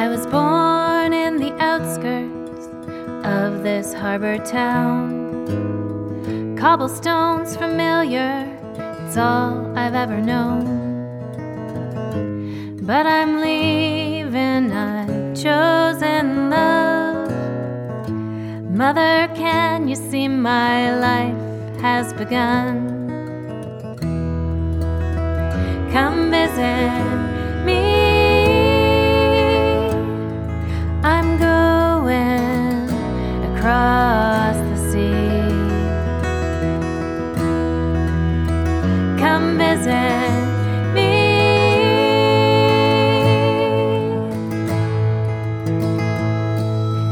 I was born in the outskirts of this harbor town. Cobblestones familiar, it's all I've ever known. But I'm leaving, I've chosen love. Mother, can you see my life has begun? Come visit across the sea. Come visit me.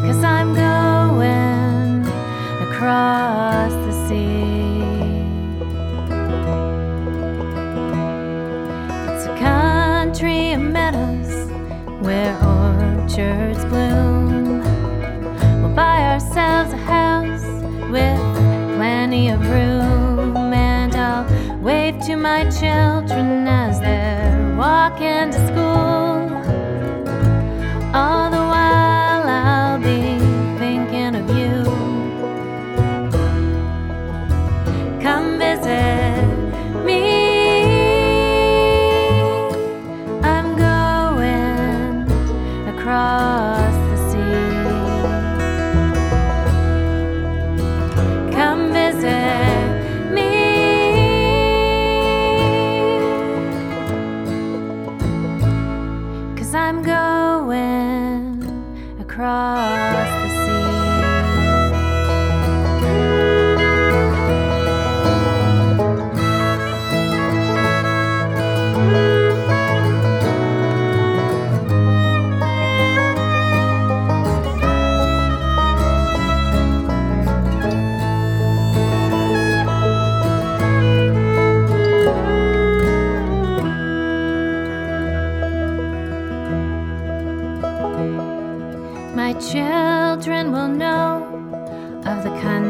Cause I'm going across the sea. It's a country of meadows where orchards bloom. Buy ourselves a house with plenty of room, and I'll wave to my children as they're walking to school.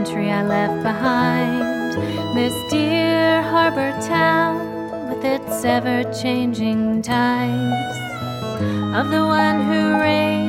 Country I left behind. This dear harbor town with its ever changing tides. Of the one who raised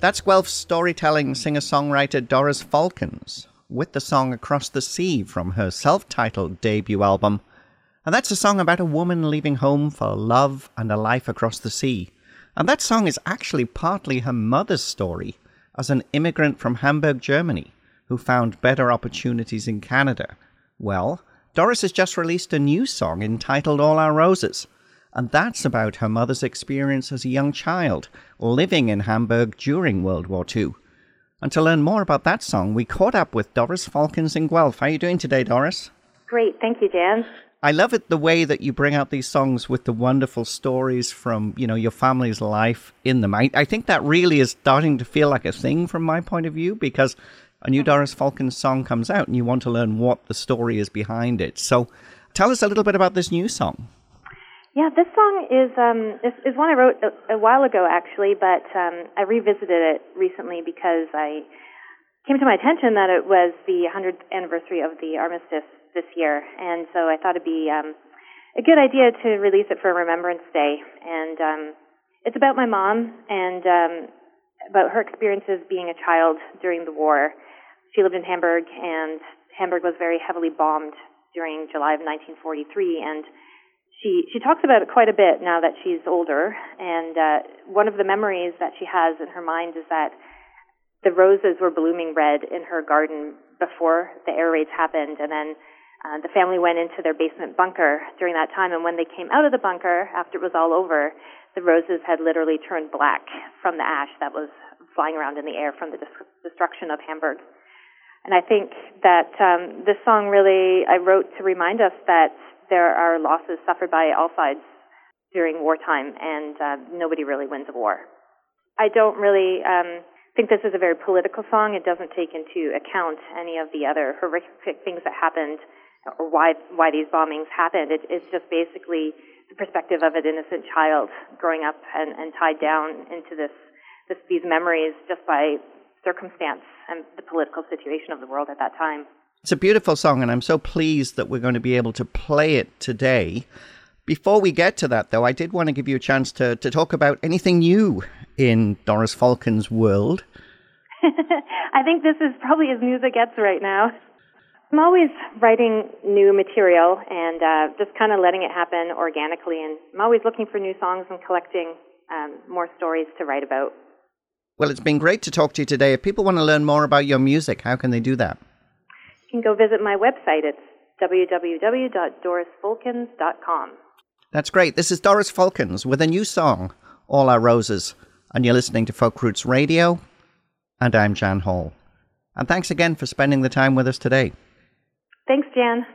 That's Guelph storytelling singer songwriter Doris Folkens with the song Across the Sea from her self titled debut album. And that's a song about a woman leaving home for love and a life across the sea. And that song is actually partly her mother's story as an immigrant from Hamburg, Germany, who found better opportunities in Canada. Well, Doris has just released a new song entitled All Our Roses. And that's about her mother's experience as a young child living in Hamburg during World War II. And to learn more about that song, we caught up with Doris Folkens in Guelph. How are you doing today, Doris? Great, thank you, Dan. I love it the way that you bring out these songs with the wonderful stories from, you know, your family's life in them. I, I think that really is starting to feel like a thing from my point of view because a new Doris Folkens song comes out and you want to learn what the story is behind it. So tell us a little bit about this new song. Yeah, this song is um, is, is one I wrote a, a while ago, actually, but um, I revisited it recently because I came to my attention that it was the 100th anniversary of the armistice this year, and so I thought it'd be um, a good idea to release it for Remembrance Day. And um, it's about my mom and um, about her experiences being a child during the war. She lived in Hamburg, and Hamburg was very heavily bombed during July of 1943, and she she talks about it quite a bit now that she's older, and uh, one of the memories that she has in her mind is that the roses were blooming red in her garden before the air raids happened, and then uh, the family went into their basement bunker during that time, and when they came out of the bunker after it was all over, the roses had literally turned black from the ash that was flying around in the air from the destruction of Hamburg. And I think that um, this song really I wrote to remind us that there are losses suffered by all sides during wartime, and uh, nobody really wins a war. I don't really um, think this is a very political song. It doesn't take into account any of the other horrific things that happened or why why these bombings happened. It, it's just basically the perspective of an innocent child growing up and, and tied down into this, this these memories just by circumstance and the political situation of the world at that time. It's a beautiful song, and I'm so pleased that we're going to be able to play it today. Before we get to that, though, I did want to give you a chance to, to talk about anything new in Doris Folkens' world. I think this is probably as new as it gets right now. I'm always writing new material and uh, just kind of letting it happen organically, and I'm always looking for new songs and collecting um, more stories to write about. Well, it's been great to talk to you today. If people want to learn more about your music, how can they do that? You can go visit my website. It's www.dorisfolkens.com. That's great. This is Doris Folkens with a new song, All Our Roses. And you're listening to Folk Roots Radio. And I'm Jan Hall. And thanks again for spending the time with us today. Thanks, Jan.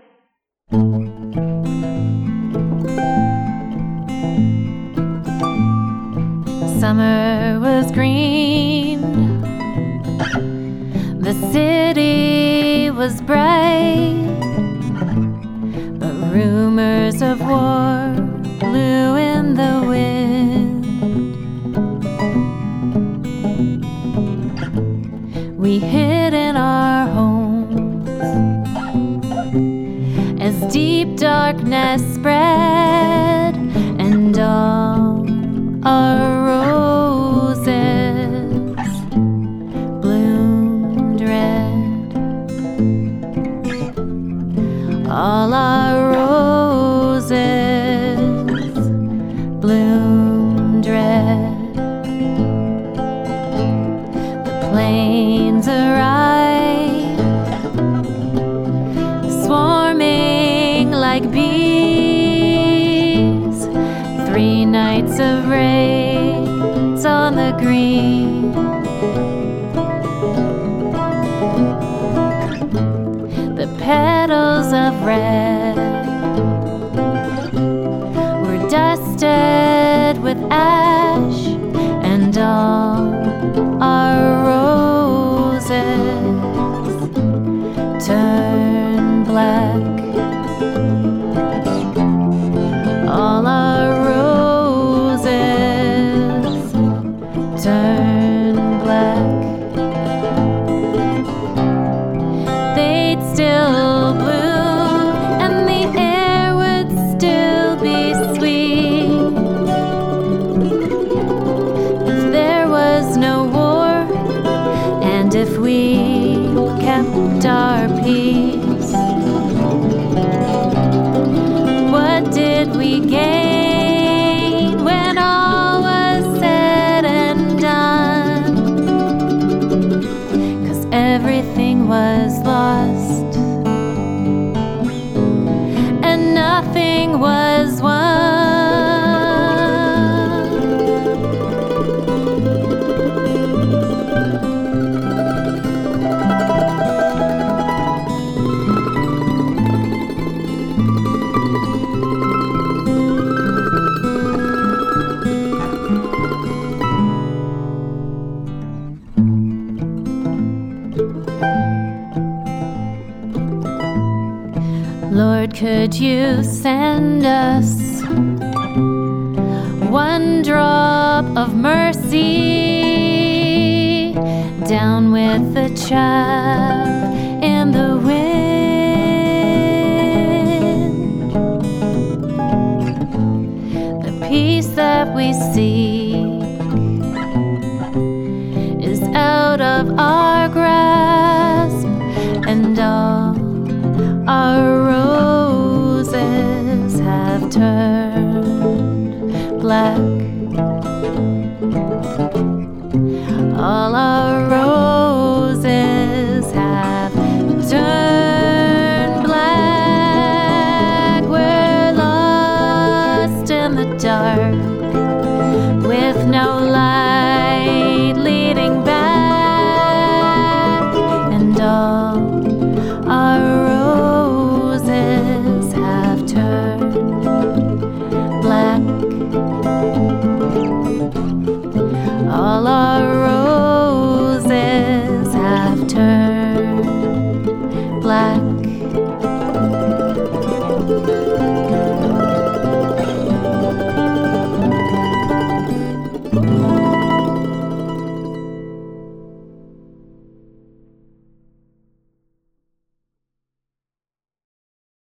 Summer was green. The city was bright. But rumors of war blew in the wind. We hid deep darkness spread and all our black everything was lost and nothing was won. You send us one drop of mercy down with the chaff in the wind? The peace that we seek dark.